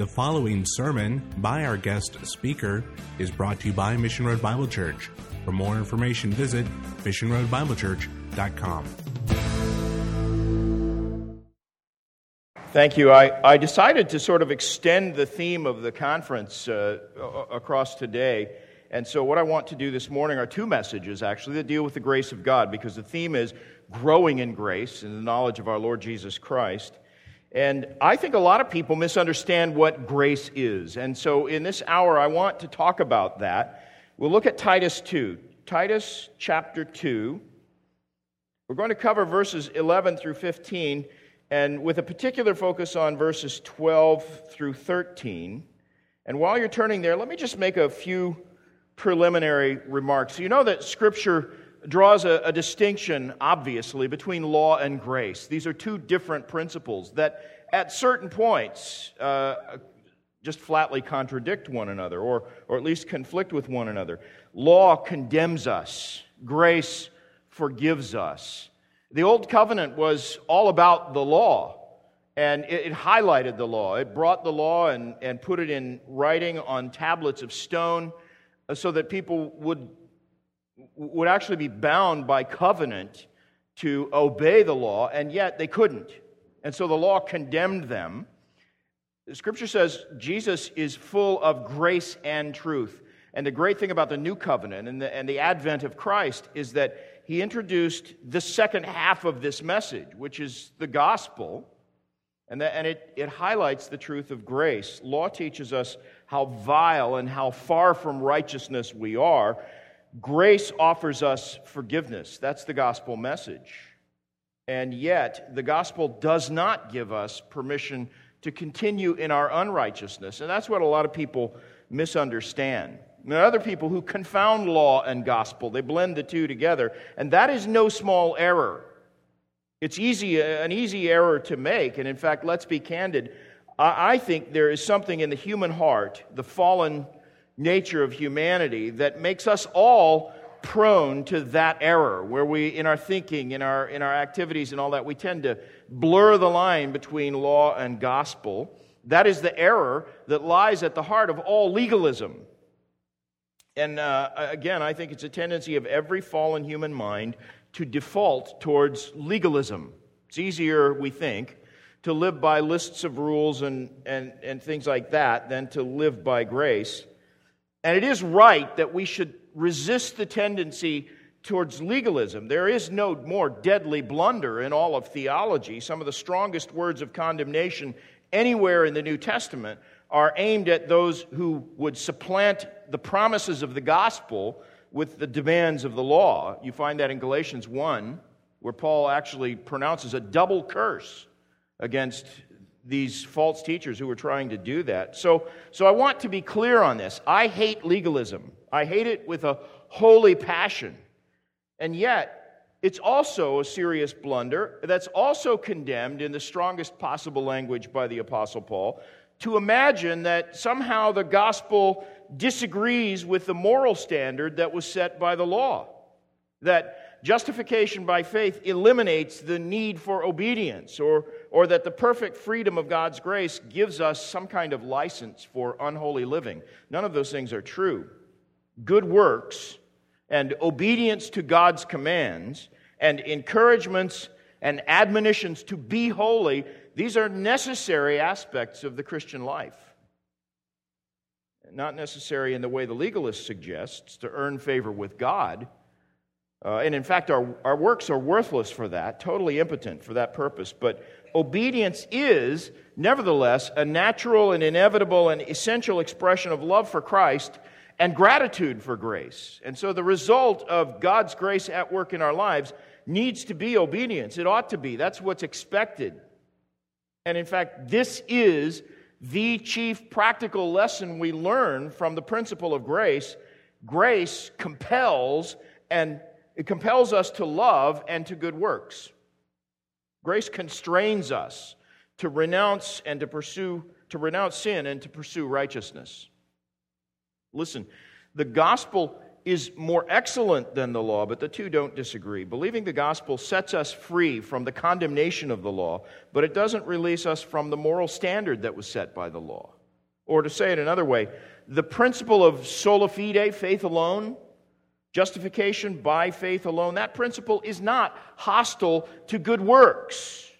The following sermon by our guest speaker is brought to you by Mission Road Bible Church. For more information, visit missionroadbiblechurch.com. Thank you. I, I decided to sort of extend the theme of the conference uh, across today. And so, what I want to do this morning are two messages, actually, that deal with the grace of God, because the theme is growing in grace and the knowledge of our Lord Jesus Christ. And I think a lot of people misunderstand what grace is. And so in this hour, I want to talk about that. We'll look at Titus 2. Titus chapter 2. We're going to cover verses 11 through 15, and with a particular focus on verses 12 through 13. And while you're turning there, let me just make a few preliminary remarks. You know that Scripture draws a, a, distinction, obviously, between law and grace. These are two different principles that, at certain points, uh, just flatly contradict one another, or, or at least conflict with one another. Law condemns us, grace forgives us. The Old Covenant was all about the law. And it, it highlighted the law. It brought the law and, and put it in writing on tablets of stone uh, so that people would would actually be bound by covenant to obey the law, and yet they couldn't. And so the law condemned them. The scripture says Jesus is full of grace and truth. And the great thing about the new covenant and the, and the advent of Christ is that he introduced the second half of this message, which is the gospel. And, that, and it, it highlights the truth of grace. Law teaches us how vile and how far from righteousness we are. Grace offers us forgiveness. That's the gospel message. And yet, the gospel does not give us permission to continue in our unrighteousness. And that's what a lot of people misunderstand. There are other people who confound law and gospel, they blend the two together. And that is no small error. It's easy, an easy error to make. And in fact, let's be candid. I think there is something in the human heart, the fallen nature of humanity that makes us all prone to that error where we in our thinking in our in our activities and all that we tend to blur the line between law and gospel. That is the error that lies at the heart of all legalism. And uh, again i think it's a tendency of every fallen human mind to default towards legalism. It's easier we think to live by lists of rules and, and, and things like that than to live by grace and it is right that we should resist the tendency towards legalism. There is no more deadly blunder in all of theology. Some of the strongest words of condemnation anywhere in the New Testament are aimed at those who would supplant the promises of the gospel with the demands of the law. You find that in Galatians 1, where Paul actually pronounces a double curse against these false teachers who were trying to do that. So, so I want to be clear on this. I hate legalism, I hate it with a holy passion. And yet, it's also a serious blunder that's also condemned in the strongest possible language by the Apostle Paul to imagine that somehow the gospel disagrees with the moral standard that was set by the law. That justification by faith eliminates the need for obedience, or, or that the perfect freedom of God's grace gives us some kind of license for unholy living. None of those things are true. Good works and obedience to God's commands and encouragements and admonitions to be holy, these are necessary aspects of the Christian life. Not necessary in the way the legalist suggests to earn favor with God uh, and in fact, our, our works are worthless for that, totally impotent for that purpose. But obedience is, nevertheless, a natural and inevitable and essential expression of love for Christ and gratitude for grace. And so the result of God's grace at work in our lives needs to be obedience. It ought to be. That's what's expected. And in fact, this is the chief practical lesson we learn from the principle of grace. Grace compels and it compels us to love and to good works. Grace constrains us to renounce and to pursue, to renounce sin and to pursue righteousness. Listen, the gospel is more excellent than the law, but the two don't disagree. Believing the gospel sets us free from the condemnation of the law, but it doesn't release us from the moral standard that was set by the law. Or to say it another way, the principle of sola fide, faith alone, justification by faith alone, that principle is not hostile to good works.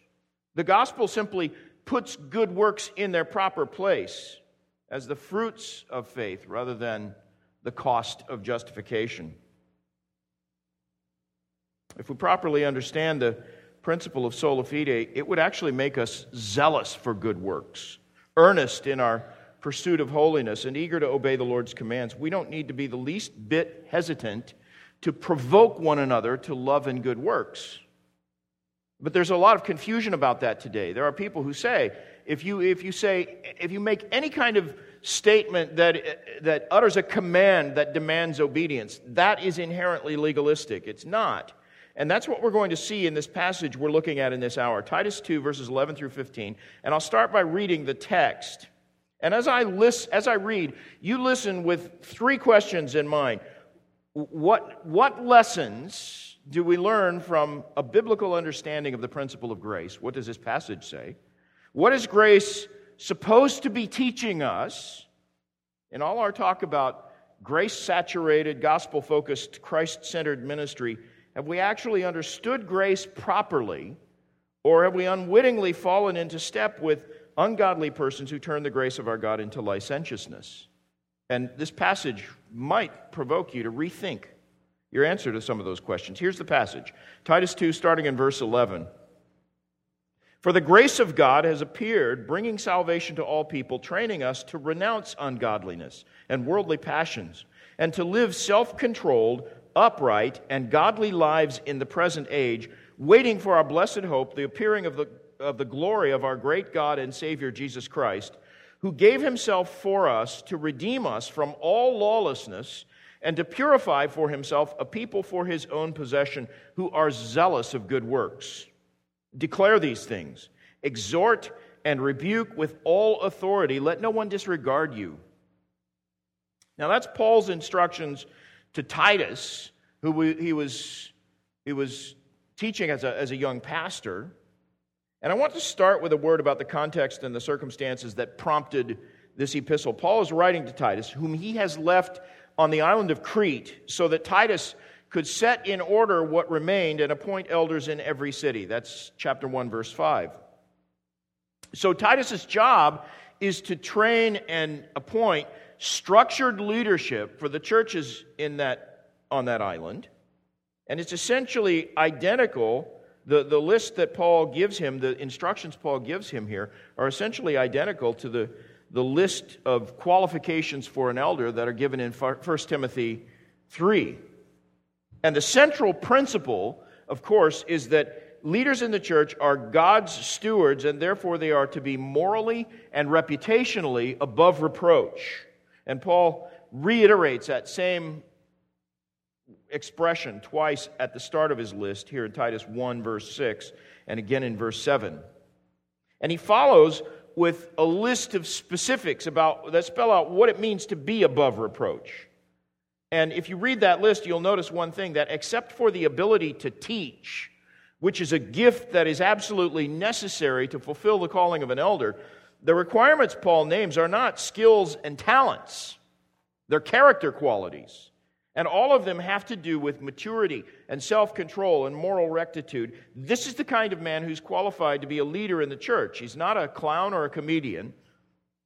The gospel simply puts good works in their proper place as the fruits of faith rather than the cost of justification. If we properly understand the principle of sola fide, it would actually make us zealous for good works, earnest in our pursuit of holiness, and eager to obey the Lord's commands. We don't need to be the least bit hesitant to provoke one another to love and good works. But there's a lot of confusion about that today. There are people who say, if you, if you say, if you make any kind of statement that, that utters a command that demands obedience, that is inherently legalistic. It's not. And that's what we're going to see in this passage we're looking at in this hour Titus 2, verses 11 through 15. And I'll start by reading the text. And as I, list, as I read, you listen with three questions in mind. What, what lessons do we learn from a biblical understanding of the principle of grace? What does this passage say? What is grace supposed to be teaching us? In all our talk about grace saturated, gospel focused, Christ centered ministry, have we actually understood grace properly, or have we unwittingly fallen into step with ungodly persons who turn the grace of our God into licentiousness? And this passage might provoke you to rethink your answer to some of those questions. Here's the passage Titus 2, starting in verse 11. For the grace of God has appeared, bringing salvation to all people, training us to renounce ungodliness and worldly passions, and to live self controlled, upright, and godly lives in the present age, waiting for our blessed hope, the appearing of the, of the glory of our great God and Savior Jesus Christ, who gave himself for us to redeem us from all lawlessness and to purify for himself a people for his own possession who are zealous of good works. Declare these things, exhort and rebuke with all authority. Let no one disregard you. Now, that's Paul's instructions to Titus, who he was, he was teaching as a, as a young pastor. And I want to start with a word about the context and the circumstances that prompted this epistle. Paul is writing to Titus, whom he has left on the island of Crete, so that Titus could set in order what remained and appoint elders in every city. That's chapter 1, verse 5. So Titus's job is to train and appoint structured leadership for the churches in that, on that island. And it's essentially identical. The, the list that Paul gives him, the instructions Paul gives him here, are essentially identical to the, the list of qualifications for an elder that are given in 1 Timothy 3. And the central principle, of course, is that leaders in the church are God's stewards, and therefore they are to be morally and reputationally above reproach. And Paul reiterates that same expression twice at the start of his list here in Titus 1, verse 6, and again in verse 7. And he follows with a list of specifics about that spell out what it means to be above reproach. And if you read that list, you'll notice one thing that except for the ability to teach, which is a gift that is absolutely necessary to fulfill the calling of an elder, the requirements Paul names are not skills and talents, they're character qualities. And all of them have to do with maturity and self control and moral rectitude. This is the kind of man who's qualified to be a leader in the church. He's not a clown or a comedian.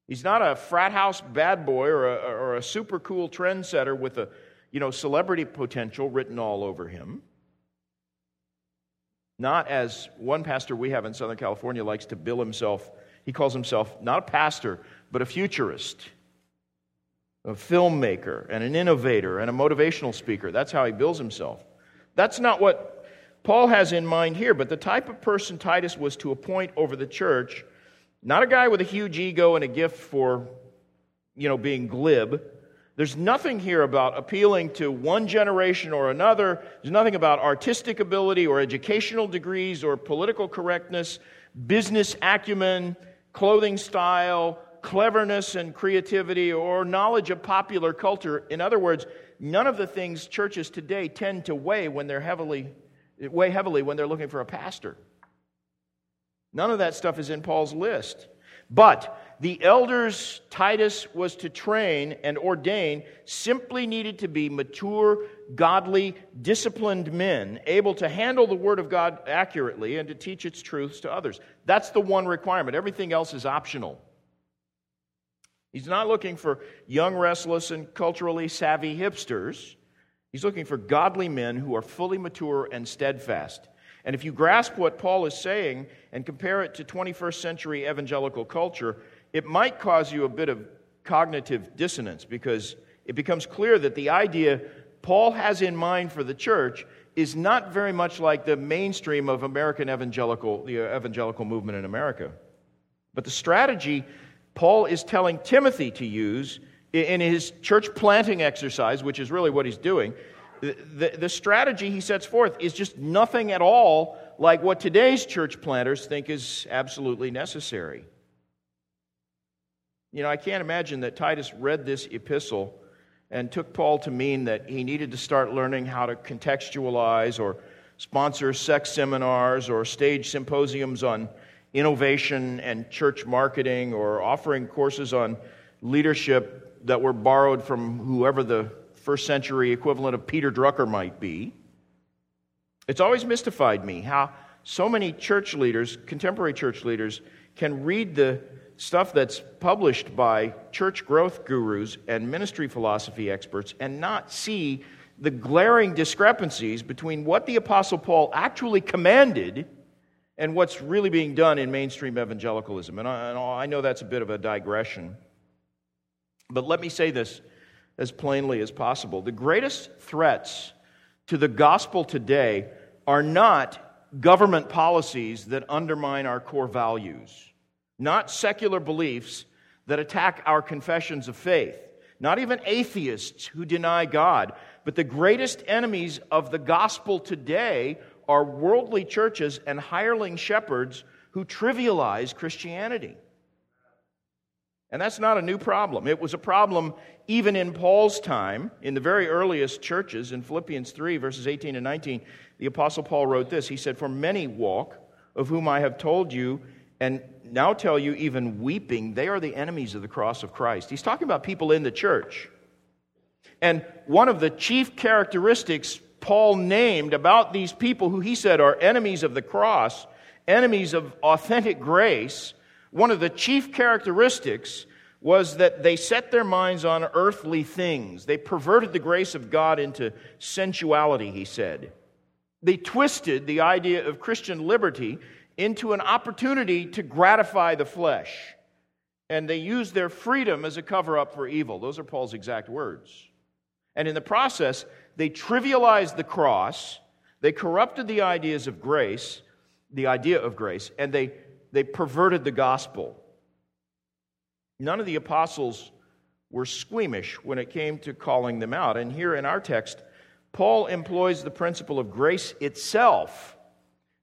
He's not a frat house bad boy or a, or a super cool trendsetter with a you know, celebrity potential written all over him. Not as one pastor we have in Southern California likes to bill himself he calls himself not a pastor, but a futurist, a filmmaker, and an innovator, and a motivational speaker. That's how he bills himself. That's not what Paul has in mind here, but the type of person Titus was to appoint over the church, not a guy with a huge ego and a gift for, you know, being glib. There's nothing here about appealing to one generation or another. There's nothing about artistic ability or educational degrees or political correctness, business acumen, clothing style, cleverness and creativity, or knowledge of popular culture. In other words, none of the things churches today tend to weigh when they're heavily weigh heavily when they're looking for a pastor. None of that stuff is in Paul's list. But The elders Titus was to train and ordain simply needed to be mature, godly, disciplined men, able to handle the Word of God accurately and to teach its truths to others. That's the one requirement. Everything else is optional. He's not looking for young, restless, and culturally savvy hipsters. He's looking for godly men who are fully mature and steadfast. And if you grasp what Paul is saying and compare it to 21st century evangelical culture, it might cause you a bit of cognitive dissonance because it becomes clear that the idea Paul has in mind for the church is not very much like the mainstream of American evangelical, the evangelical movement in America. But the strategy Paul is telling Timothy to use in his church planting exercise, which is really what he's doing, the, the, strategy he sets forth is just nothing at all like what today's church planters think is absolutely necessary. You know, I can't imagine that Titus read this epistle and took Paul to mean that he needed to start learning how to contextualize or sponsor sex seminars or stage symposiums on innovation and church marketing or offering courses on leadership that were borrowed from whoever the first century equivalent of Peter Drucker might be. It's always mystified me how so many church leaders, contemporary church leaders, can read the stuff that's published by church growth gurus and ministry philosophy experts and not see the glaring discrepancies between what the Apostle Paul actually commanded and what's really being done in mainstream evangelicalism. And I, and I know that's a bit of a digression. But let me say this as plainly as possible. The greatest threats to the gospel today are not government policies that undermine our core values, not secular beliefs that attack our confessions of faith, not even atheists who deny God. But the greatest enemies of the gospel today are worldly churches and hireling shepherds who trivialize Christianity. And that's not a new problem. It was a problem even in Paul's time, in the very earliest churches, in Philippians 3, verses 18 and 19. The Apostle Paul wrote this He said, For many walk, of whom I have told you, and now tell you, even weeping, they are the enemies of the cross of Christ. He's talking about people in the church. And one of the chief characteristics Paul named about these people who he said are enemies of the cross, enemies of authentic grace, one of the chief characteristics was that they set their minds on earthly things. They perverted the grace of God into sensuality, he said. They twisted the idea of Christian liberty into an opportunity to gratify the flesh. And they used their freedom as a cover up for evil. Those are Paul's exact words. And in the process, they trivialized the cross, they corrupted the ideas of grace, the idea of grace, and they they perverted the gospel. None of the apostles were squeamish when it came to calling them out. And here in our text, Paul employs the principle of grace itself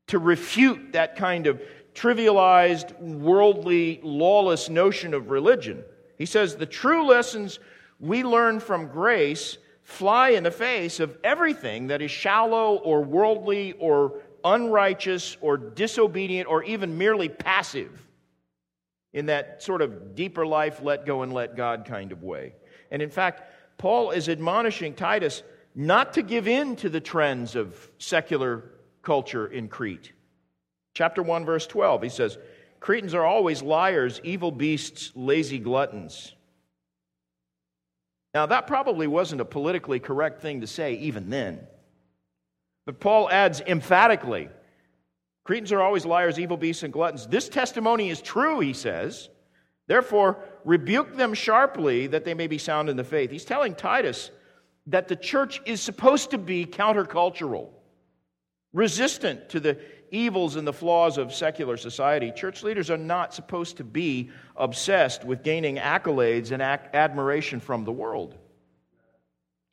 to refute that kind of trivialized, worldly, lawless notion of religion. He says the true lessons we learn from grace fly in the face of everything that is shallow or worldly or unrighteous or disobedient or even merely passive in that sort of deeper life, let go and let God kind of way. And in fact, Paul is admonishing Titus not to give in to the trends of secular culture in Crete. Chapter 1, verse 12, he says, Cretans are always liars, evil beasts, lazy gluttons. Now, that probably wasn't a politically correct thing to say even then. But Paul adds emphatically Cretans are always liars, evil beasts, and gluttons. This testimony is true, he says. Therefore, rebuke them sharply that they may be sound in the faith. He's telling Titus that the church is supposed to be countercultural, resistant to the evils and the flaws of secular society. Church leaders are not supposed to be obsessed with gaining accolades and admiration from the world.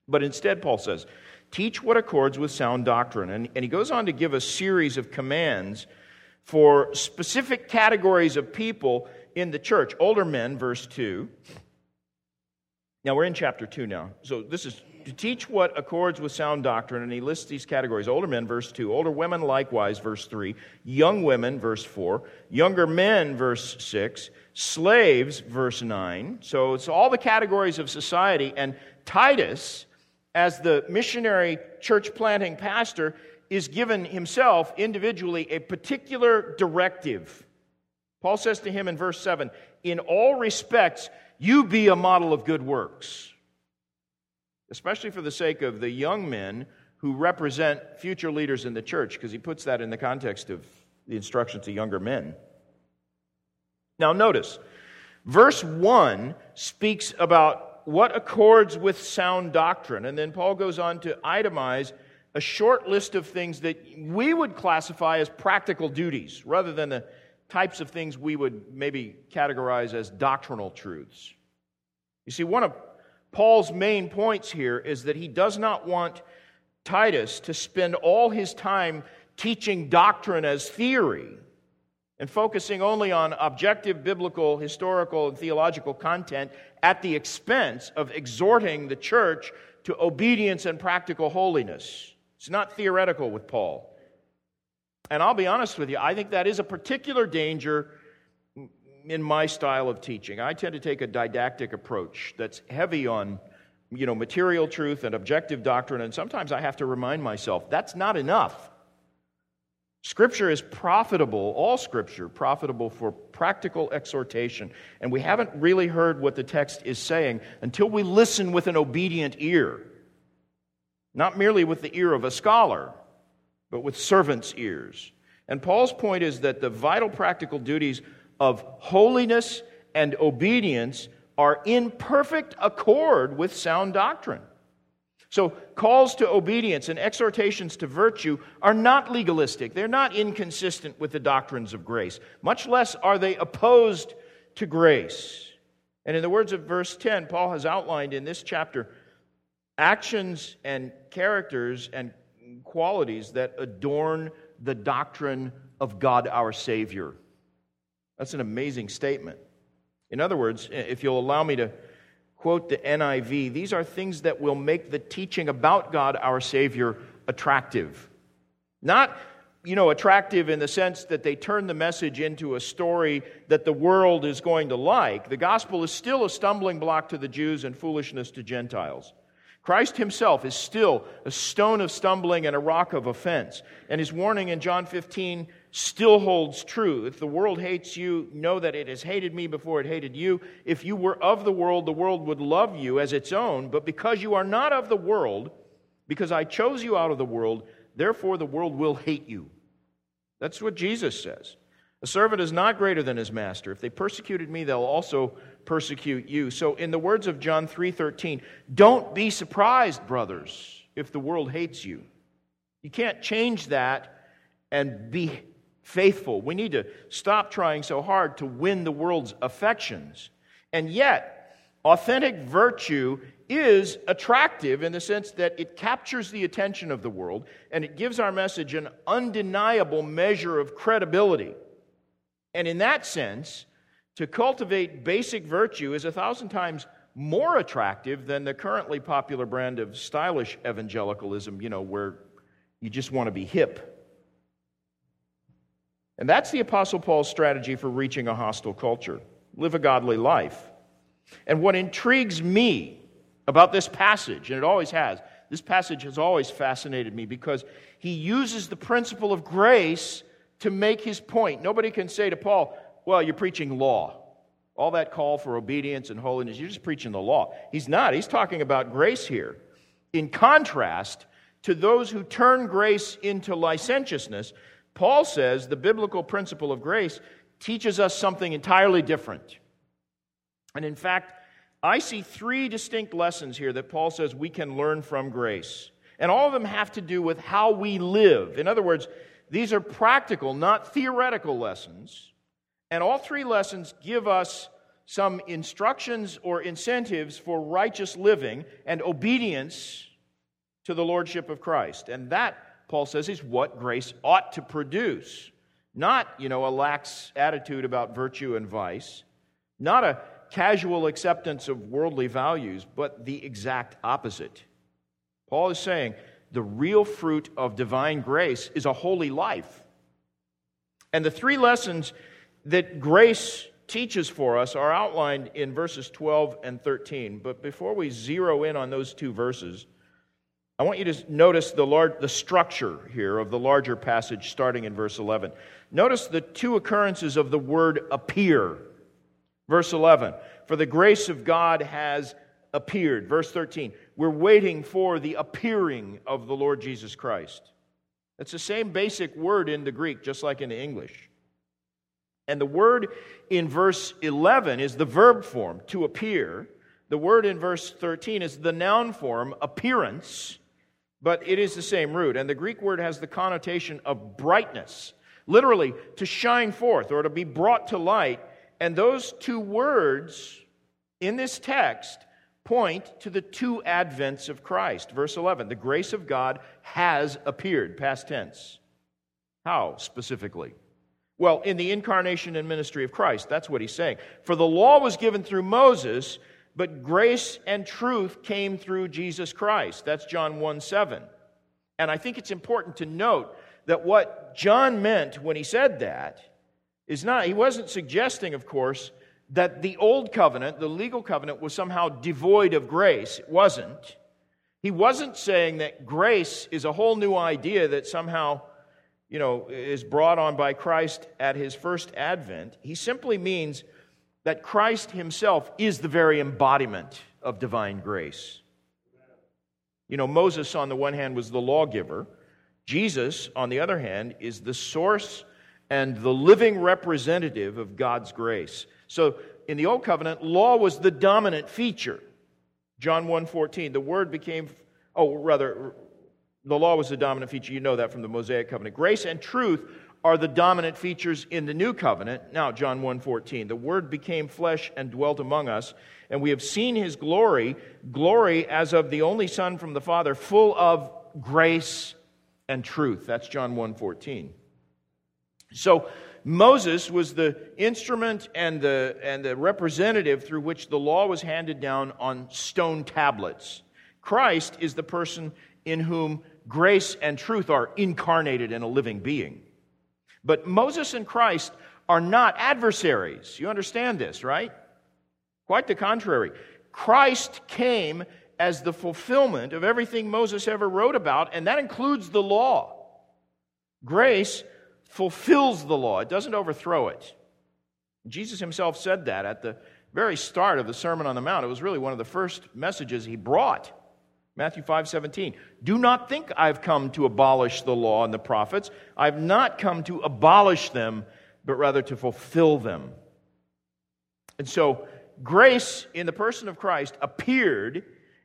But instead, Paul says, Teach what accords with sound doctrine. And, and he goes on to give a series of commands for specific categories of people in the church. Older men, verse 2. Now we're in chapter 2 now. So this is to teach what accords with sound doctrine, and he lists these categories. Older men, verse 2, older women, likewise, verse 3, young women, verse 4, younger men, verse 6, slaves, verse 9. So it's all the categories of society, and Titus, as the missionary church planting pastor, is given himself individually a particular directive. Paul says to him in verse 7 In all respects, you be a model of good works, especially for the sake of the young men who represent future leaders in the church, because he puts that in the context of the instruction to younger men. Now, notice, verse 1 speaks about what accords with sound doctrine, and then Paul goes on to itemize a short list of things that we would classify as practical duties rather than the types of things we would maybe categorize as doctrinal truths. You see, one of Paul's main points here is that he does not want Titus to spend all his time teaching doctrine as theory and focusing only on objective biblical, historical, and theological content at the expense of exhorting the church to obedience and practical holiness. It's not theoretical with Paul. And I'll be honest with you, I think that is a particular danger in my style of teaching. I tend to take a didactic approach that's heavy on you know, material truth and objective doctrine, and sometimes I have to remind myself that's not enough. Scripture is profitable, all Scripture, profitable for practical exhortation. And we haven't really heard what the text is saying until we listen with an obedient ear. Not merely with the ear of a scholar, but with servants' ears. And Paul's point is that the vital practical duties of holiness and obedience are in perfect accord with sound doctrine. So, calls to obedience and exhortations to virtue are not legalistic. They're not inconsistent with the doctrines of grace. Much less are they opposed to grace. And in the words of verse 10, Paul has outlined in this chapter actions and characters and qualities that adorn the doctrine of God our Savior. That's an amazing statement. In other words, if you'll allow me to quote the NIV, these are things that will make the teaching about God our Savior attractive. Not, you know, attractive in the sense that they turn the message into a story that the world is going to like. The gospel is still a stumbling block to the Jews and foolishness to Gentiles. Christ himself is still a stone of stumbling and a rock of offense. And his warning in John 15 still holds true. If the world hates you, know that it has hated me before it hated you. If you were of the world, the world would love you as its own. But because you are not of the world, because I chose you out of the world, therefore the world will hate you. That's what Jesus says. A servant is not greater than his master. If they persecuted me, they'll also persecute you. So in the words of John 3:13, don't be surprised, brothers, if the world hates you. You can't change that and be faithful. We need to stop trying so hard to win the world's affections. And yet, authentic virtue is attractive in the sense that it captures the attention of the world and it gives our message an undeniable measure of credibility. And in that sense, to cultivate basic virtue is a thousand times more attractive than the currently popular brand of stylish evangelicalism, you know, where you just want to be hip. And that's the Apostle Paul's strategy for reaching a hostile culture live a godly life. And what intrigues me about this passage, and it always has, this passage has always fascinated me because he uses the principle of grace to make his point. Nobody can say to Paul, Well, you're preaching law. All that call for obedience and holiness, you're just preaching the law. He's not. He's talking about grace here. In contrast to those who turn grace into licentiousness, Paul says the biblical principle of grace teaches us something entirely different. And in fact, I see three distinct lessons here that Paul says we can learn from grace. And all of them have to do with how we live. In other words, these are practical, not theoretical lessons. And all three lessons give us some instructions or incentives for righteous living and obedience to the Lordship of Christ. And that, Paul says, is what grace ought to produce. Not, you know, a lax attitude about virtue and vice, not a casual acceptance of worldly values, but the exact opposite. Paul is saying the real fruit of divine grace is a holy life. And the three lessons that grace teaches for us are outlined in verses 12 and 13. But before we zero in on those two verses, I want you to notice the, large, the structure here of the larger passage starting in verse 11. Notice the two occurrences of the word appear. Verse 11, for the grace of God has appeared. Verse 13, we're waiting for the appearing of the Lord Jesus Christ. It's the same basic word in the Greek, just like in the English. And the word in verse 11 is the verb form, to appear. The word in verse 13 is the noun form, appearance, but it is the same root. And the Greek word has the connotation of brightness, literally to shine forth or to be brought to light. And those two words in this text point to the two advents of Christ. Verse 11 the grace of God has appeared, past tense. How specifically? Well, in the incarnation and ministry of Christ, that's what he's saying. For the law was given through Moses, but grace and truth came through Jesus Christ. That's John 1 7. And I think it's important to note that what John meant when he said that is not, he wasn't suggesting, of course, that the old covenant, the legal covenant, was somehow devoid of grace. It wasn't. He wasn't saying that grace is a whole new idea that somehow, you know, is brought on by Christ at his first advent. He simply means that Christ himself is the very embodiment of divine grace. You know, Moses, on the one hand, was the lawgiver. Jesus, on the other hand, is the source and the living representative of God's grace. So in the old covenant, law was the dominant feature. John 1:14, the word became oh rather the law was the dominant feature. You know that from the Mosaic covenant. Grace and truth are the dominant features in the new covenant. Now John 1:14, the word became flesh and dwelt among us, and we have seen his glory, glory as of the only son from the Father, full of grace and truth. That's John 1:14. So Moses was the instrument and the, and the representative through which the law was handed down on stone tablets. Christ is the person in whom grace and truth are incarnated in a living being. But Moses and Christ are not adversaries. You understand this, right? Quite the contrary. Christ came as the fulfillment of everything Moses ever wrote about, and that includes the law. Grace fulfills the law, it doesn't overthrow it. Jesus himself said that at the very start of the Sermon on the Mount. It was really one of the first messages he brought. Matthew 5 17. Do not think I've come to abolish the law and the prophets. I've not come to abolish them, but rather to fulfill them. And so, grace in the person of Christ appeared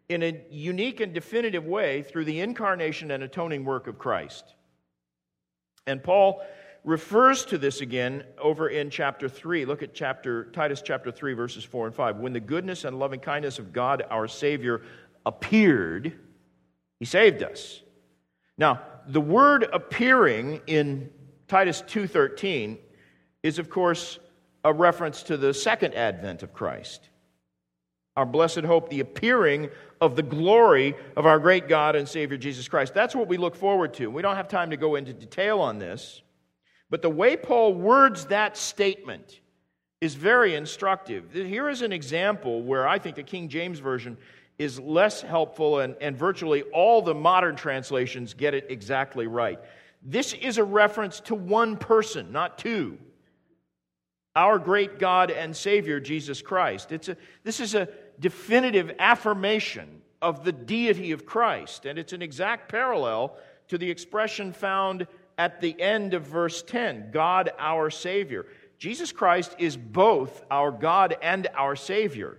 in a unique and definitive way through the incarnation and atoning work of Christ. And Paul refers to this again over in chapter 3. Look at chapter Titus chapter 3 verses 4 and 5. When the goodness and loving kindness of God our savior appeared, he saved us. Now, the word appearing in Titus 2:13 is of course a reference to the second advent of Christ. Our blessed hope, the appearing of the glory of our great God and Savior Jesus Christ. That's what we look forward to. We don't have time to go into detail on this, but the way Paul words that statement is very instructive. Here is an example where I think the King James Version is less helpful, and, and virtually all the modern translations get it exactly right. This is a reference to one person, not two. Our great God and Savior, Jesus Christ. It's a, this is a definitive affirmation of the deity of Christ. And it's an exact parallel to the expression found at the end of verse 10 God our Savior. Jesus Christ is both our God and our Savior.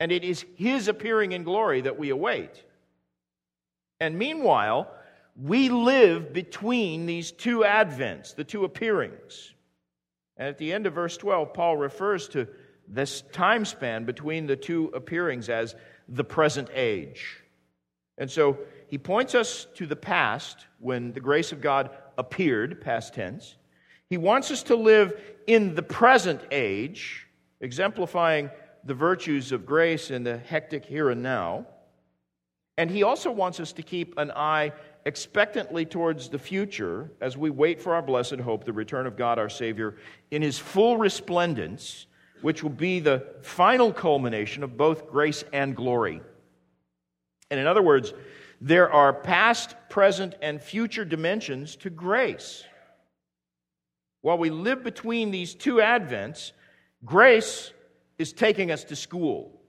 And it is His appearing in glory that we await. And meanwhile, we live between these two advents, the two appearings. And at the end of verse 12, Paul refers to this time span between the two appearings as the present age. And so he points us to the past when the grace of God appeared, past tense. He wants us to live in the present age, exemplifying the virtues of grace in the hectic here and now. And he also wants us to keep an eye expectantly towards the future as we wait for our blessed hope, the return of God our Savior, in his full resplendence, which will be the final culmination of both grace and glory. And in other words, there are past, present, and future dimensions to grace. While we live between these two advents, grace is taking us to school.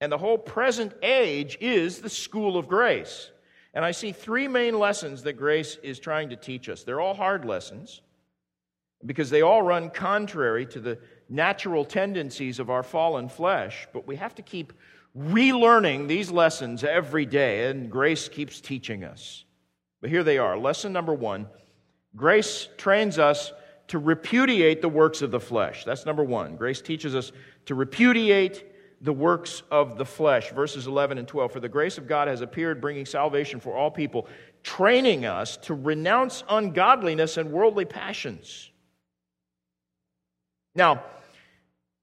And the whole present age is the school of grace. And I see three main lessons that grace is trying to teach us. They're all hard lessons because they all run contrary to the natural tendencies of our fallen flesh, but we have to keep relearning these lessons every day, and grace keeps teaching us. But here they are. Lesson number one grace trains us to repudiate the works of the flesh. That's number one. Grace teaches us to repudiate the works of the flesh. Verses 11 and 12. For the grace of God has appeared, bringing salvation for all people, training us to renounce ungodliness and worldly passions. Now,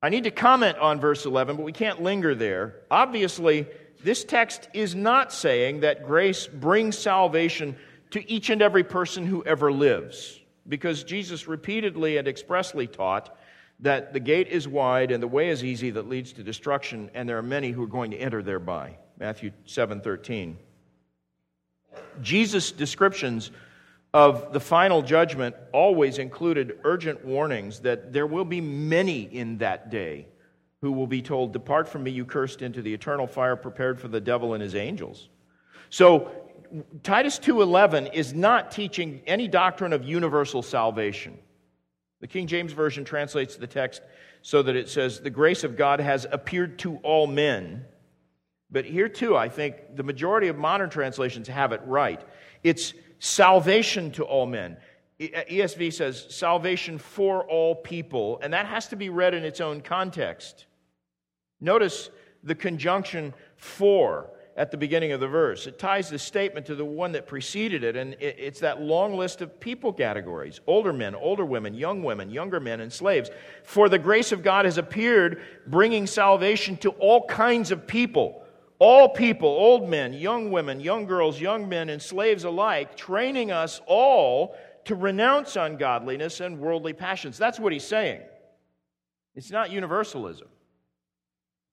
I need to comment on verse 11, but we can't linger there. Obviously, this text is not saying that grace brings salvation to each and every person who ever lives, because Jesus repeatedly and expressly taught that the gate is wide and the way is easy that leads to destruction, and there are many who are going to enter thereby. Matthew 7:13. Jesus' descriptions of the final judgment always included urgent warnings that there will be many in that day who will be told, Depart from me, you cursed, into the eternal fire prepared for the devil and his angels. So, Titus 2:11 is not teaching any doctrine of universal salvation. The King James Version translates the text so that it says, The grace of God has appeared to all men. But here, too, I think the majority of modern translations have it right. It's salvation to all men. Uh, ESV says salvation for all people, and that has to be read in its own context. Notice the conjunction for at the beginning of the verse. It ties the statement to the one that preceded it, and it's that long list of people categories older men, older women, young women, younger men, and slaves. For the grace of God has appeared, bringing salvation to all kinds of people. All people, old men, young women, young girls, young men, and slaves alike, training us all to renounce ungodliness and worldly passions. That's what he's saying. It's not universalism.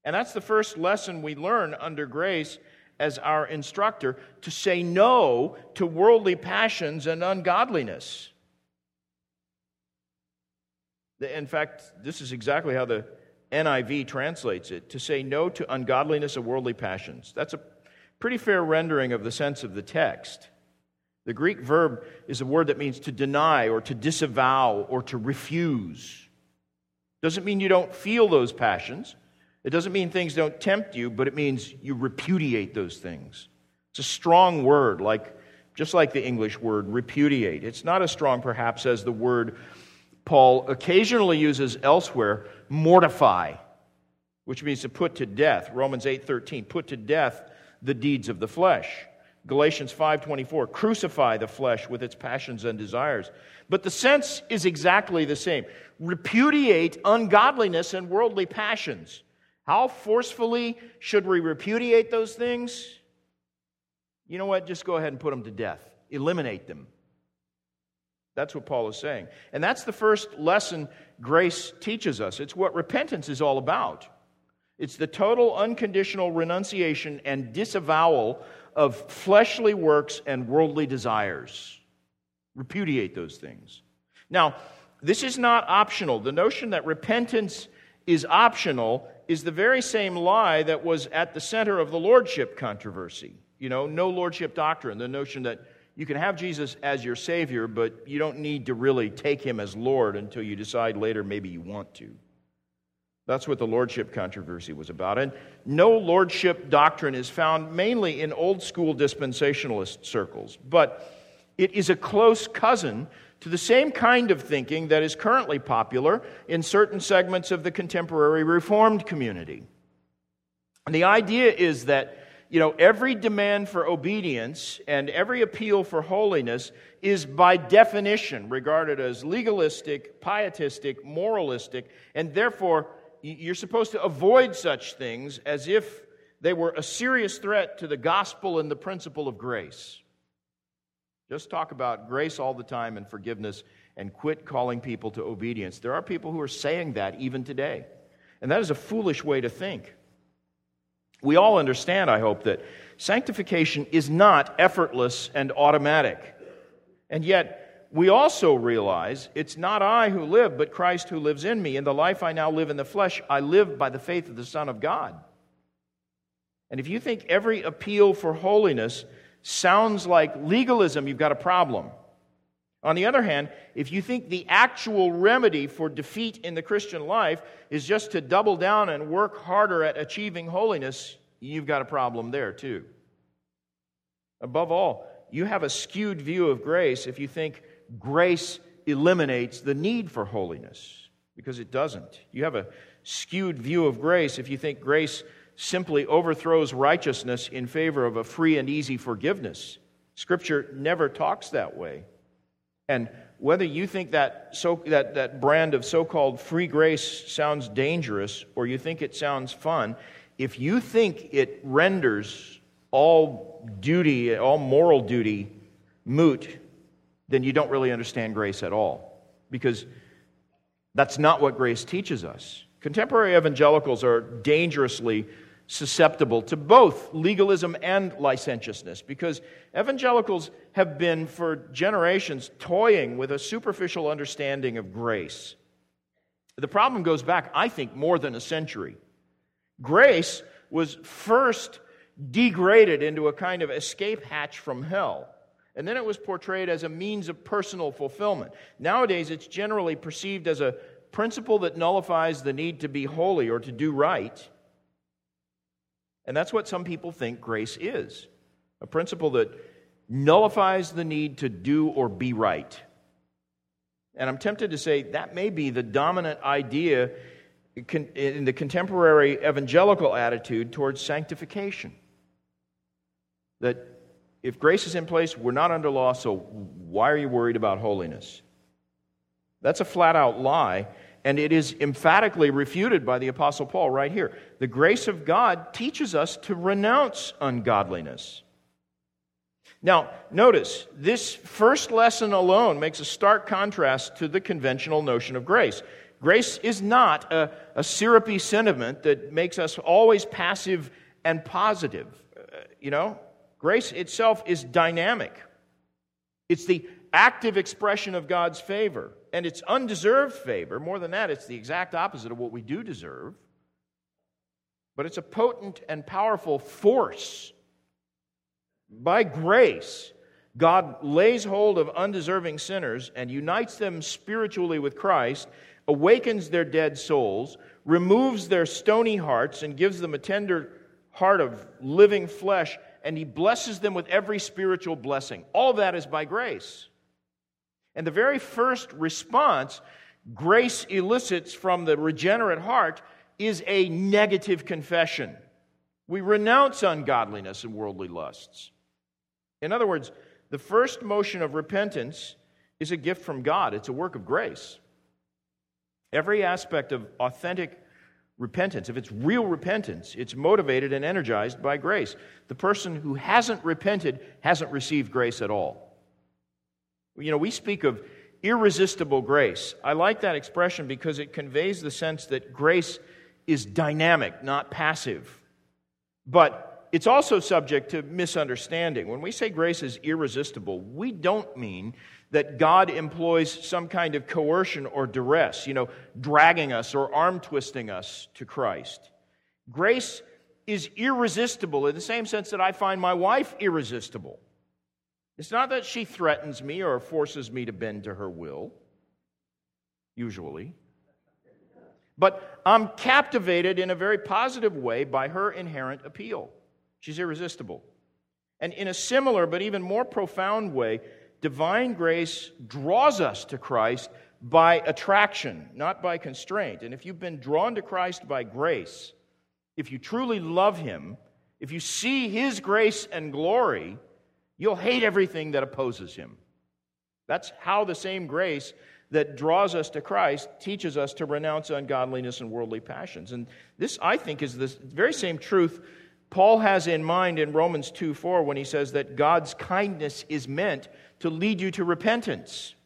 And that's the first lesson we learn under grace as our instructor to say no to worldly passions and ungodliness. In fact, this is exactly how the NIV translates it to say no to ungodliness and worldly passions. That's a pretty fair rendering of the sense of the text. The Greek verb is a word that means to deny or to disavow or to refuse. Doesn't mean you don't feel those passions. It doesn't mean things don't tempt you, but it means you repudiate those things. It's a strong word, like just like the English word repudiate. It's not as strong, perhaps, as the word Paul occasionally uses elsewhere, mortify, which means to put to death. Romans 8:13, put to death the deeds of the flesh. Galatians 5:24, crucify the flesh with its passions and desires. But the sense is exactly the same. Repudiate ungodliness and worldly passions. How forcefully should we repudiate those things? You know what? Just go ahead and put them to death, eliminate them. That's what Paul is saying. And that's the first lesson grace teaches us. It's what repentance is all about. It's the total unconditional renunciation and disavowal of fleshly works and worldly desires. Repudiate those things. Now, this is not optional. The notion that repentance is optional is the very same lie that was at the center of the lordship controversy. You know, no lordship doctrine, the notion that you can have Jesus as your Savior, but you don't need to really take him as Lord until you decide later maybe you want to. That's what the lordship controversy was about. And no lordship doctrine is found mainly in old school dispensationalist circles, but it is a close cousin to the same kind of thinking that is currently popular in certain segments of the contemporary Reformed community. And the idea is that you know, every demand for obedience and every appeal for holiness is by definition regarded as legalistic, pietistic, moralistic, and therefore you're supposed to avoid such things as if They were a serious threat to the gospel and the principle of grace. Just talk about grace all the time and forgiveness and quit calling people to obedience. There are people who are saying that even today. And that is a foolish way to think. We all understand, I hope, that sanctification is not effortless and automatic. And yet, we also realize it's not I who live, but Christ who lives in me. In the life I now live in the flesh, I live by the faith of the Son of God. And if you think every appeal for holiness sounds like legalism, you've got a problem. On the other hand, if you think the actual remedy for defeat in the Christian life is just to double down and work harder at achieving holiness, you've got a problem there too. Above all, you have a skewed view of grace if you think grace eliminates the need for holiness, because it doesn't. You have a skewed view of grace if you think grace simply overthrows righteousness in favor of a free and easy forgiveness. Scripture never talks that way. And whether you think that, so, that, that brand of so called free grace sounds dangerous or you think it sounds fun, if you think it renders all duty, all moral duty, moot, then you don't really understand grace at all. Because that's not what grace teaches us. Contemporary evangelicals are dangerously susceptible to both legalism and licentiousness because evangelicals have been for generations toying with a superficial understanding of grace. The problem goes back, I think, more than a century. Grace was first degraded into a kind of escape hatch from hell. And then it was portrayed as a means of personal fulfillment. Nowadays, it's generally perceived as a principle that nullifies the need to be holy or to do right. And that's what some people think grace is a principle that nullifies the need to do or be right. And I'm tempted to say that may be the dominant idea in the contemporary evangelical attitude towards sanctification. That if grace is in place, we're not under law, so why are you worried about holiness? That's a flat out lie and it is emphatically refuted by the Apostle Paul right here. The grace of God teaches us to renounce ungodliness. Now, notice, this first lesson alone makes a stark contrast to the conventional notion of grace. Grace is not a, a syrupy sentiment that makes us always passive and positive. Uh, you know, grace itself is dynamic, it's the active expression of God's favor and it's undeserved favor. More than that, it's the exact opposite of what we do deserve. But it's a potent and powerful force. By grace, God lays hold of undeserving sinners and unites them spiritually with Christ, awakens their dead souls, removes their stony hearts, and gives them a tender heart of living flesh, and He blesses them with every spiritual blessing. All that is by grace. And the very first response grace elicits from the regenerate heart is a negative confession. We renounce ungodliness and worldly lusts. In other words, the first motion of repentance is a gift from God, it's a work of grace. Every aspect of authentic repentance, if it's real repentance, it's motivated and energized by grace. The person who hasn't repented hasn't received grace at all. You know, we speak of irresistible grace. I like that expression because it conveys the sense that grace is dynamic, not passive. But it's also subject to misunderstanding. When we say grace is irresistible, we don't mean that God employs some kind of coercion or duress, you know, dragging us or arm twisting us to Christ. Grace is irresistible in the same sense that I find my wife irresistible. It's not that she threatens me or forces me to bend to her will, usually. But I'm captivated in a very positive way by her inherent appeal. She's irresistible. And in a similar but even more profound way, divine grace draws us to Christ by attraction, not by constraint. And if you've been drawn to Christ by grace, if you truly love Him, if you see His grace and glory, You'll hate everything that opposes him. That's how the same grace that draws us to Christ teaches us to renounce ungodliness and worldly passions. And this, I think, is the very same truth Paul has in mind in Romans 2 4 when he says that God's kindness is meant to lead you to repentance.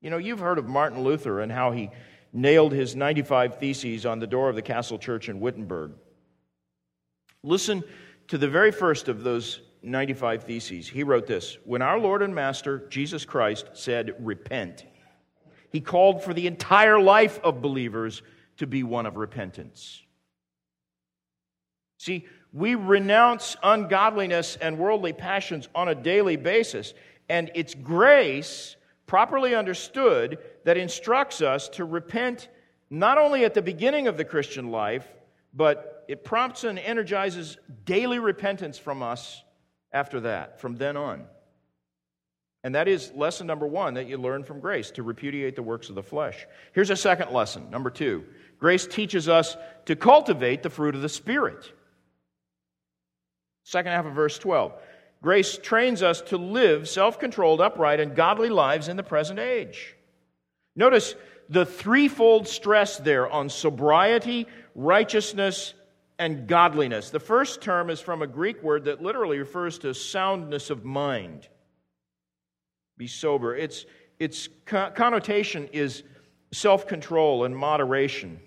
You know, you've heard of Martin Luther and how he nailed his 95 Theses on the door of the Castle Church in Wittenberg. Listen to the very first of those 95 Theses. He wrote this When our Lord and Master, Jesus Christ, said, Repent, he called for the entire life of believers to be one of repentance. See, we renounce ungodliness and worldly passions on a daily basis, and it's grace, properly understood, that instructs us to repent not only at the beginning of the Christian life, but it prompts and energizes daily repentance from us after that, from then on. And that is lesson number one that you learn from grace to repudiate the works of the flesh. Here's a second lesson, number two. Grace teaches us to cultivate the fruit of the Spirit. Second half of verse 12. Grace trains us to live self controlled, upright, and godly lives in the present age. Notice the threefold stress there on sobriety, righteousness, and godliness. The first term is from a Greek word that literally refers to soundness of mind. Be sober. Its, its connotation is self control and moderation.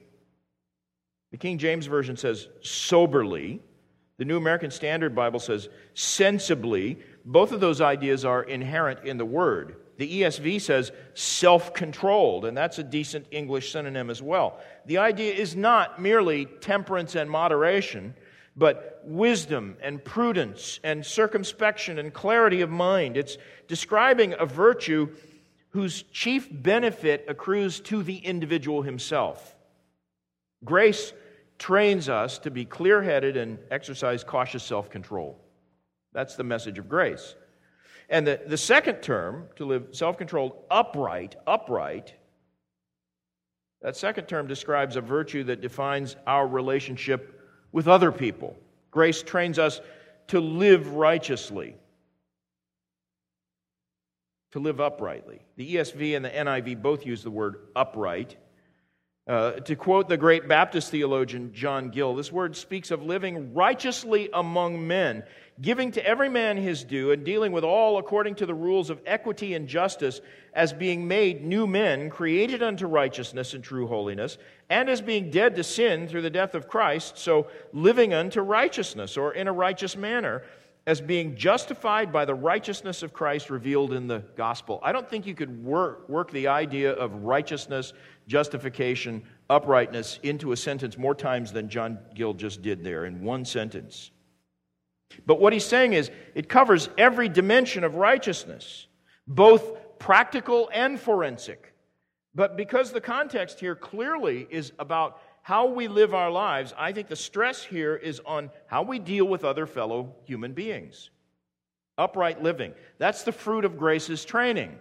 The King James Version says soberly. The New American Standard Bible says sensibly. Both of those ideas are inherent in the word. The ESV says self controlled, and that's a decent English synonym as well. The idea is not merely temperance and moderation, but wisdom and prudence and circumspection and clarity of mind. It's describing a virtue whose chief benefit accrues to the individual himself. Grace trains us to be clear headed and exercise cautious self control. That's the message of grace. And the, the second term, to live self controlled, upright, upright, that second term describes a virtue that defines our relationship with other people. Grace trains us to live righteously, to live uprightly. The ESV and the NIV both use the word upright. Uh, to quote the great Baptist theologian John Gill, this word speaks of living righteously among men, giving to every man his due, and dealing with all according to the rules of equity and justice, as being made new men, created unto righteousness and true holiness, and as being dead to sin through the death of Christ, so living unto righteousness, or in a righteous manner, as being justified by the righteousness of Christ revealed in the gospel. I don't think you could work, work the idea of righteousness justification, uprightness into a sentence more times than John Gill just did there in one sentence. But what he's saying is it covers every dimension of righteousness, both practical and forensic. But because the context here clearly is about how we live our lives, I think the stress here is on how we deal with other fellow human beings. Upright living. That's the fruit of grace's training.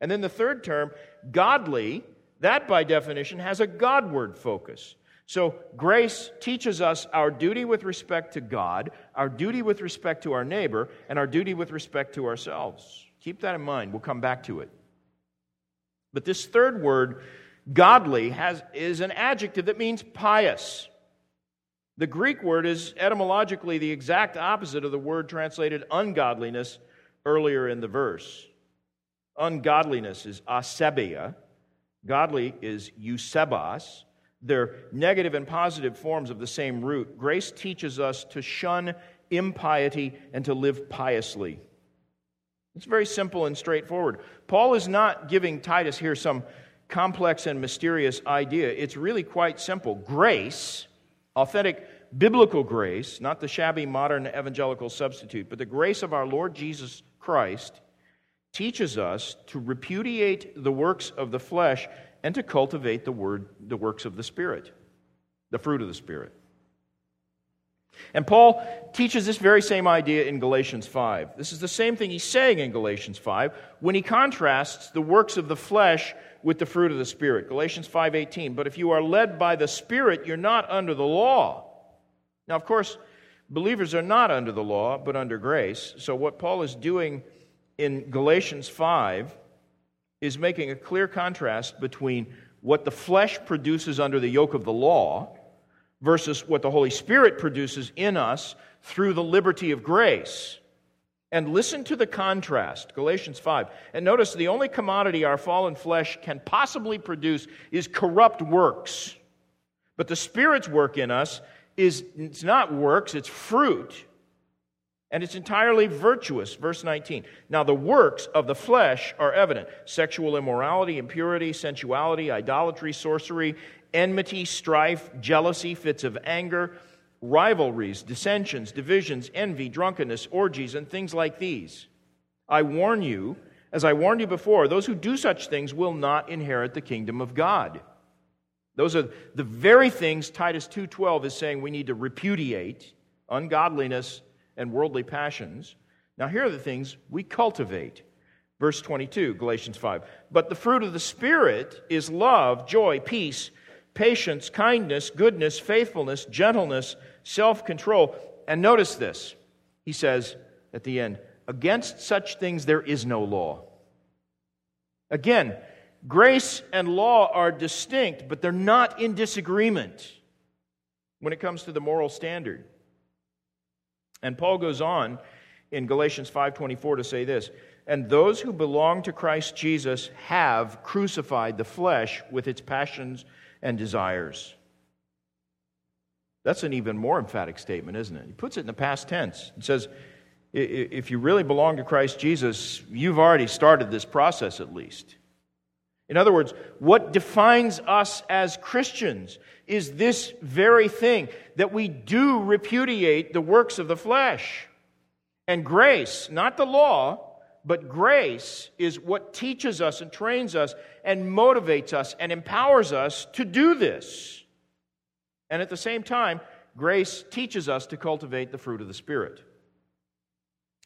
And then the third term, godly, that, by definition, has a Godward focus. So, grace teaches us our duty with respect to God, our duty with respect to our neighbor, and our duty with respect to ourselves. Keep that in mind. We'll come back to it. But this third word, godly, has, is an adjective that means pious. The Greek word is etymologically the exact opposite of the word translated ungodliness earlier in the verse. Ungodliness is asebeia, Godly is eusebos. They're negative and positive forms of the same root. Grace teaches us to shun impiety and to live piously. It's very simple and straightforward. Paul is not giving Titus here some complex and mysterious idea. It's really quite simple. Grace, authentic biblical grace, not the shabby modern evangelical substitute, but the grace of our Lord Jesus Christ teaches us to repudiate the works of the flesh and to cultivate the word the works of the spirit the fruit of the spirit and paul teaches this very same idea in galatians 5 this is the same thing he's saying in galatians 5 when he contrasts the works of the flesh with the fruit of the spirit. Galatians 5:18 but if you are led by the spirit you're not under the law. Now of course believers are not under the law but under grace. So what paul is doing in Galatians 5 is making a clear contrast between what the flesh produces under the yoke of the law versus what the Holy Spirit produces in us through the liberty of grace. And listen to the contrast, Galatians 5. And notice the only commodity our fallen flesh can possibly produce is corrupt works. But the Spirit's work in us is it's not works, it's fruit. And it's entirely virtuous. Verse 19. Now, the works of the flesh are evident sexual immorality, impurity, sensuality, idolatry, sorcery, enmity, strife, jealousy, fits of anger rivalries, dissensions, divisions, envy, drunkenness, orgies, and things like these. I warn you, as I warned you before, those who do such things will not inherit the kingdom of God. Those are the very things Titus 2:12 is saying we need to repudiate ungodliness and worldly passions. Now here are the things we cultivate. Verse 22, Galatians 5. But the fruit of the spirit is love, joy, peace, patience, kindness, goodness, faithfulness, gentleness, self control. And notice this. He says at the end, against such things there is no law. Again, grace and law are distinct, but they're not in disagreement when it comes to the moral standard. And Paul goes on in Galatians 5:24 to say this, and those who belong to Christ Jesus have crucified the flesh with its passions and desires. That's an even more emphatic statement, isn't it? He puts it in the past tense. It says, if you really belong to Christ Jesus, you've already started this process at least. In other words, what defines us as Christians is this very thing that we do repudiate the works of the flesh. And grace, not the law, but grace is what teaches us and trains us and motivates us and empowers us to do this. And at the same time, grace teaches us to cultivate the fruit of the Spirit.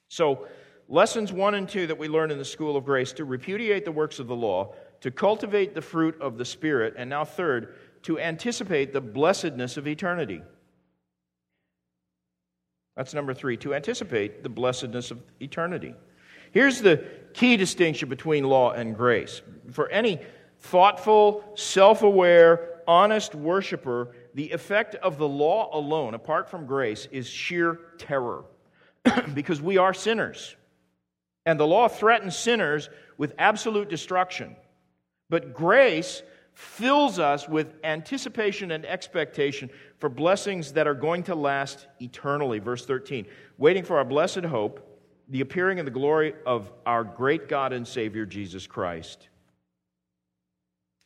So, lessons one and two that we learn in the school of grace to repudiate the works of the law, to cultivate the fruit of the Spirit, and now, third, to anticipate the blessedness of eternity. That's number three, to anticipate the blessedness of eternity. Here's the key distinction between law and grace. For any thoughtful, self aware, honest worshiper, the effect of the law alone, apart from grace, is sheer terror because we are sinners. And the law threatens sinners with absolute destruction. But grace fills us with anticipation and expectation for blessings that are going to last eternally. Verse 13, waiting for our blessed hope, the appearing in the glory of our great God and Savior, Jesus Christ.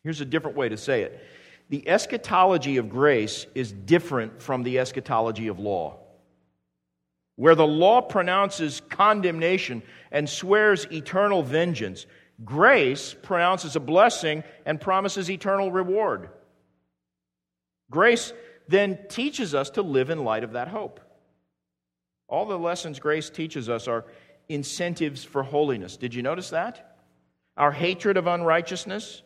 Here's a different way to say it the eschatology of grace is different from the eschatology of law. Where the law pronounces condemnation and swears eternal vengeance, grace pronounces a blessing and promises eternal reward. Grace then teaches us to live in light of that hope. All the lessons grace teaches us are incentives for holiness. Did you notice that? Our hatred of unrighteousness,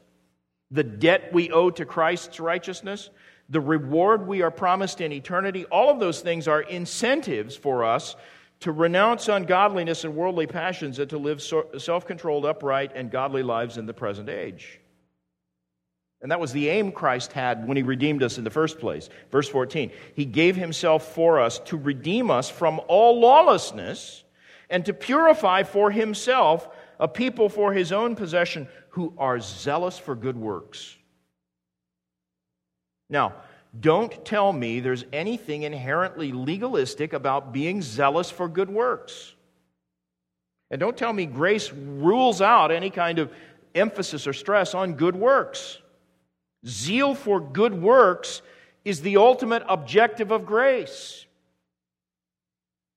the debt we owe to Christ's righteousness, the reward we are promised in eternity, all of those things are incentives for us to renounce ungodliness and worldly passions and to live self controlled, upright, and godly lives in the present age. And that was the aim Christ had when he redeemed us in the first place. Verse 14 He gave himself for us to redeem us from all lawlessness and to purify for himself a people for his own possession who are zealous for good works. Now, don't tell me there's anything inherently legalistic about being zealous for good works. And don't tell me grace rules out any kind of emphasis or stress on good works. Zeal for good works is the ultimate objective of grace.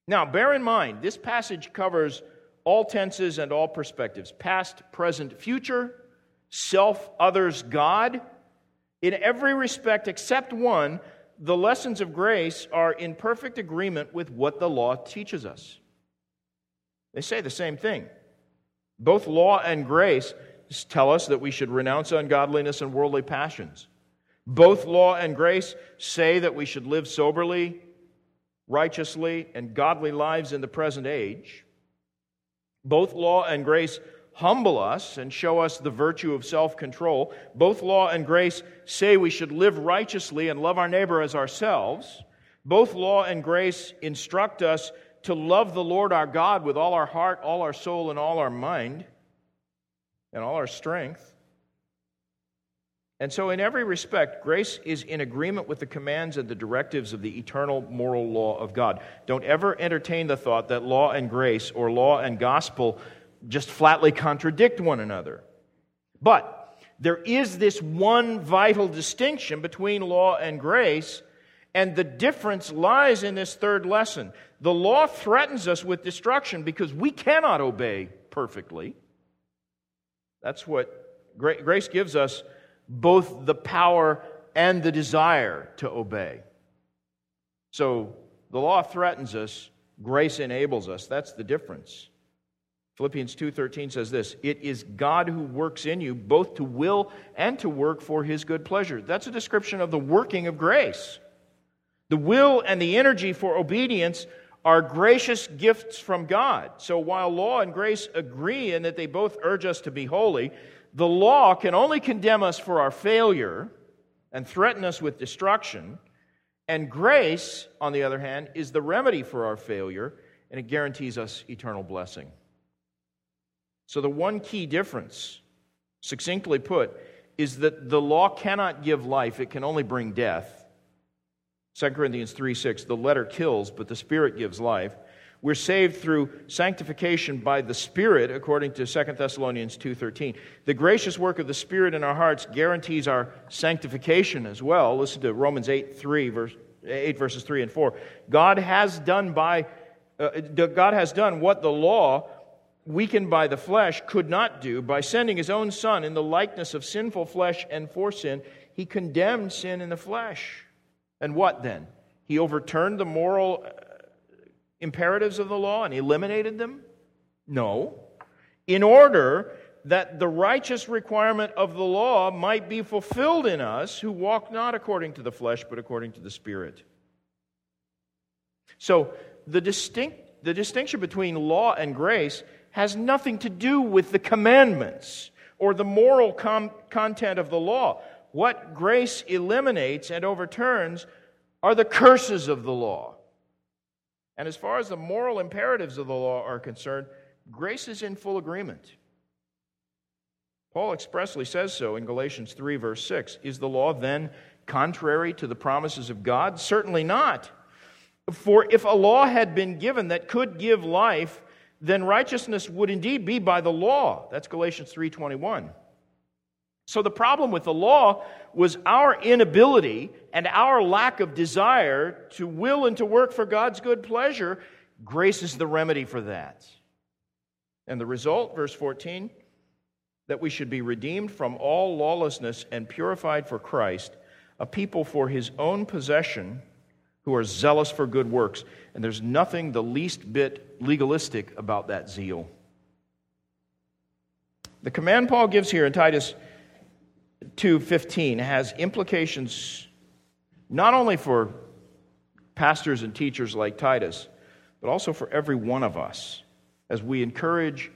Now, bear in mind, this passage covers all tenses and all perspectives past, present, future, self, others, God. In every respect except one, the lessons of grace are in perfect agreement with what the law teaches us. They say the same thing. Both law and grace tell us that we should renounce ungodliness and worldly passions. Both law and grace say that we should live soberly, righteously, and godly lives in the present age. Both law and grace humble us and show us the virtue of self control. Both law and grace say we should live righteously and love our neighbor as ourselves. Both law and grace instruct us to love the Lord our God with all our heart, all our soul, and all our mind, and all our strength. And so, in every respect, grace is in agreement with the commands and the directives of the eternal moral law of God. Don't ever entertain the thought that law and grace or law and gospel just flatly contradict one another. But there is this one vital distinction between law and grace, and the difference lies in this third lesson. The law threatens us with destruction because we cannot obey perfectly. That's what grace gives us both the power and the desire to obey. So the law threatens us, grace enables us. That's the difference. Philippians 2:13 says this, "It is God who works in you both to will and to work for his good pleasure." That's a description of the working of grace. The will and the energy for obedience are gracious gifts from God. So while law and grace agree in that they both urge us to be holy, the law can only condemn us for our failure and threaten us with destruction. And grace, on the other hand, is the remedy for our failure, and it guarantees us eternal blessing. So, the one key difference, succinctly put, is that the law cannot give life, it can only bring death. 2 Corinthians 3 6, the letter kills, but the Spirit gives life. We're saved through sanctification by the Spirit, according to 2 Thessalonians 2.13. The gracious work of the Spirit in our hearts guarantees our sanctification as well. Listen to Romans 8, 3, verse, 8 verses 3 and 4. God has done by uh, God has done what the law, weakened by the flesh, could not do by sending his own Son in the likeness of sinful flesh and for sin. He condemned sin in the flesh. And what then? He overturned the moral uh, imperatives of the law and eliminated them? No. In order that the righteous requirement of the law might be fulfilled in us who walk not according to the flesh, but according to the Spirit. So, the, distinct, the distinction between law and grace has nothing to do with the commandments or the moral com- content of the law. What grace eliminates and overturns are the curses of the law. And as far as the moral imperatives of the law are concerned, grace is in full agreement. Paul expressly says so in Galatians 3, verse 6. Is the law then contrary to the promises of God? Certainly not. For if a law had been given that could give life, then righteousness would indeed be by the law. That's Galatians 3:21. So the problem with the law was our inability and our lack of desire to will and to work for God's good pleasure. Grace is the remedy for that. And the result, verse 14, that we should be redeemed from all lawlessness and purified for Christ, a people for his own possession who are zealous for good works. And there's nothing the least bit legalistic about that zeal. The command Paul gives here in Titus 2:15 has implications not only for pastors and teachers like Titus, but also for every one of us as we encourage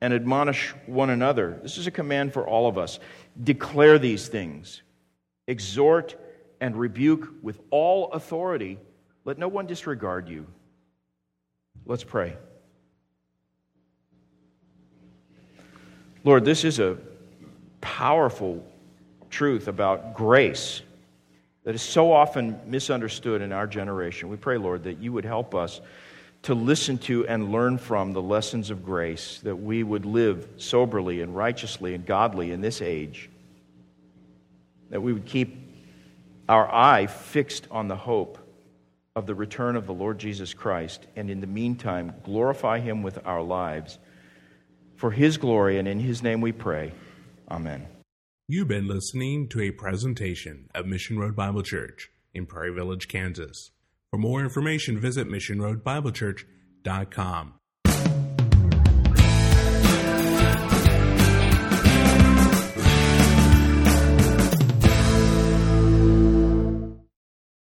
and admonish one another. This is a command for all of us. Declare these things, exhort and rebuke with all authority. Let no one disregard you. Let's pray. Lord, this is a powerful truth about grace that is so often misunderstood in our generation. We pray, Lord, that you would help us to listen to and learn from the lessons of grace, that we would live soberly and righteously and godly in this age, that we would keep our eye fixed on the hope of the return of the Lord Jesus Christ, and in the meantime, glorify him with our lives. For his glory and in his name we pray. Amen. You've been listening to a presentation of Mission Road Bible Church in Prairie Village, Kansas. For more information, visit missionroadbiblechurch.com.